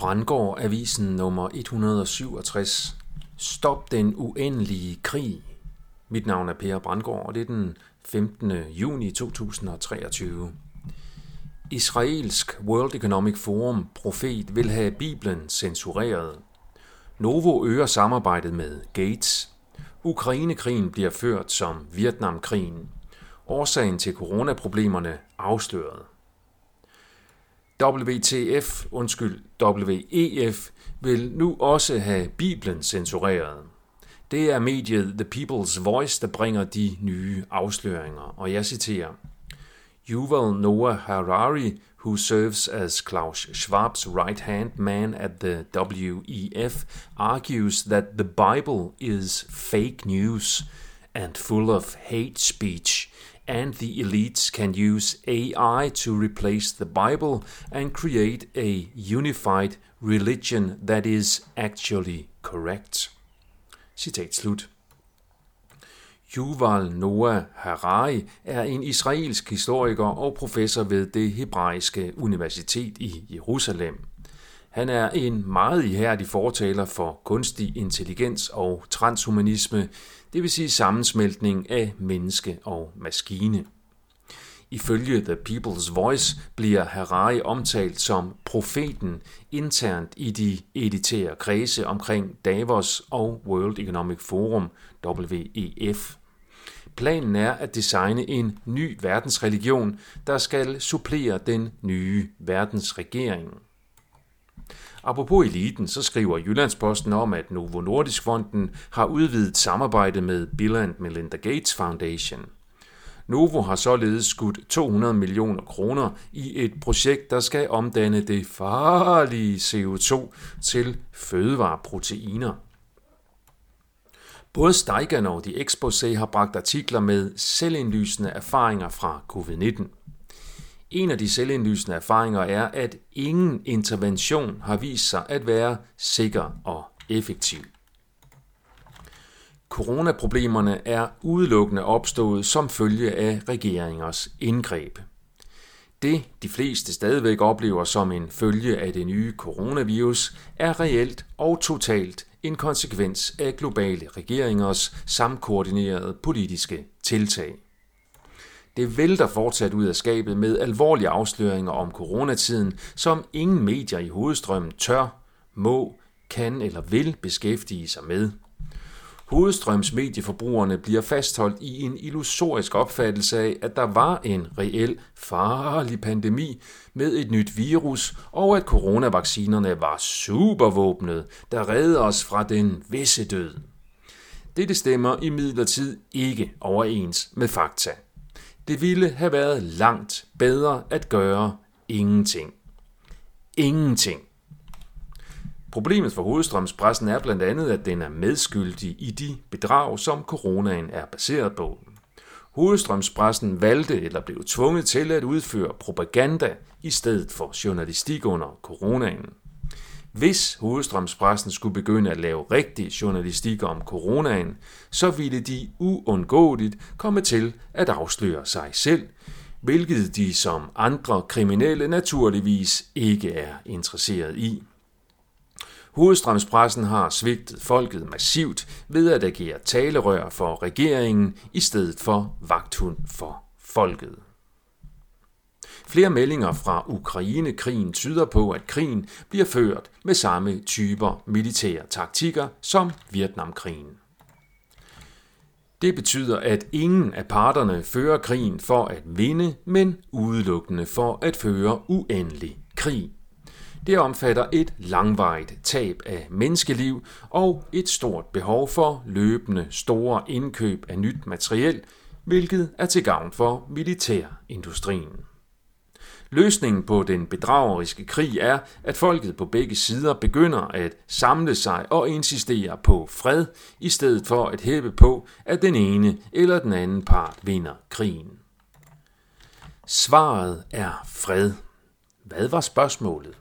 Brandgård Avisen nummer 167. Stop den uendelige krig. Mit navn er Per Brandgård, og det er den 15. juni 2023. Israelsk World Economic Forum profet vil have Bibelen censureret. Novo øger samarbejdet med Gates. Ukrainekrigen bliver ført som Vietnamkrigen. Årsagen til coronaproblemerne afsløret. WTF, undskyld, WEF, vil nu også have Bibelen censureret. Det er mediet The People's Voice, der bringer de nye afsløringer, og jeg citerer. Yuval Noah Harari, who serves as Klaus Schwab's right-hand man at the WEF, argues that the Bible is fake news and full of hate speech and the elites can use AI to replace the Bible and create a unified religion that is actually correct. Citat slut. Yuval Noah Harari er en israelsk historiker og professor ved det hebraiske universitet i Jerusalem. Han er en meget ihærdig fortaler for kunstig intelligens og transhumanisme, det vil sige sammensmeltning af menneske og maskine. Ifølge The People's Voice bliver Harari omtalt som profeten internt i de editære kredse omkring Davos og World Economic Forum, WEF. Planen er at designe en ny verdensreligion, der skal supplere den nye verdensregering. Apropos eliten, så skriver Jyllandsposten om, at Novo Nordisk Fonden har udvidet samarbejdet med Bill and Melinda Gates Foundation. Novo har således skudt 200 millioner kroner i et projekt, der skal omdanne det farlige CO2 til fødevareproteiner. Både Steigen og de Exposé har bragt artikler med selvindlysende erfaringer fra covid-19. En af de selvindlysende erfaringer er, at ingen intervention har vist sig at være sikker og effektiv. Coronaproblemerne er udelukkende opstået som følge af regeringers indgreb. Det, de fleste stadigvæk oplever som en følge af det nye coronavirus, er reelt og totalt en konsekvens af globale regeringers samkoordinerede politiske tiltag. Det vælter fortsat ud af skabet med alvorlige afsløringer om coronatiden, som ingen medier i hovedstrømmen tør, må, kan eller vil beskæftige sig med. Hovedstrøms medieforbrugerne bliver fastholdt i en illusorisk opfattelse af, at der var en reel farlig pandemi med et nyt virus, og at coronavaccinerne var supervåbnet, der redder os fra den visse død. Dette stemmer imidlertid ikke overens med fakta. Det ville have været langt bedre at gøre ingenting. Ingenting. Problemet for hovedstrømspressen er blandt andet, at den er medskyldig i de bedrag, som coronaen er baseret på. Hovedstrømspressen valgte eller blev tvunget til at udføre propaganda i stedet for journalistik under coronaen. Hvis hovedstrømspressen skulle begynde at lave rigtig journalistik om coronaen, så ville de uundgåeligt komme til at afsløre sig selv, hvilket de som andre kriminelle naturligvis ikke er interesseret i. Hovedstrømspressen har svigtet folket massivt ved at agere talerør for regeringen i stedet for vagthund for folket. Flere meldinger fra Ukraine-krigen tyder på, at krigen bliver ført med samme typer militære taktikker som Vietnamkrigen. Det betyder, at ingen af parterne fører krigen for at vinde, men udelukkende for at føre uendelig krig. Det omfatter et langvarigt tab af menneskeliv og et stort behov for løbende store indkøb af nyt materiel, hvilket er til gavn for militærindustrien. Løsningen på den bedrageriske krig er, at folket på begge sider begynder at samle sig og insistere på fred, i stedet for at hæppe på, at den ene eller den anden part vinder krigen. Svaret er fred. Hvad var spørgsmålet?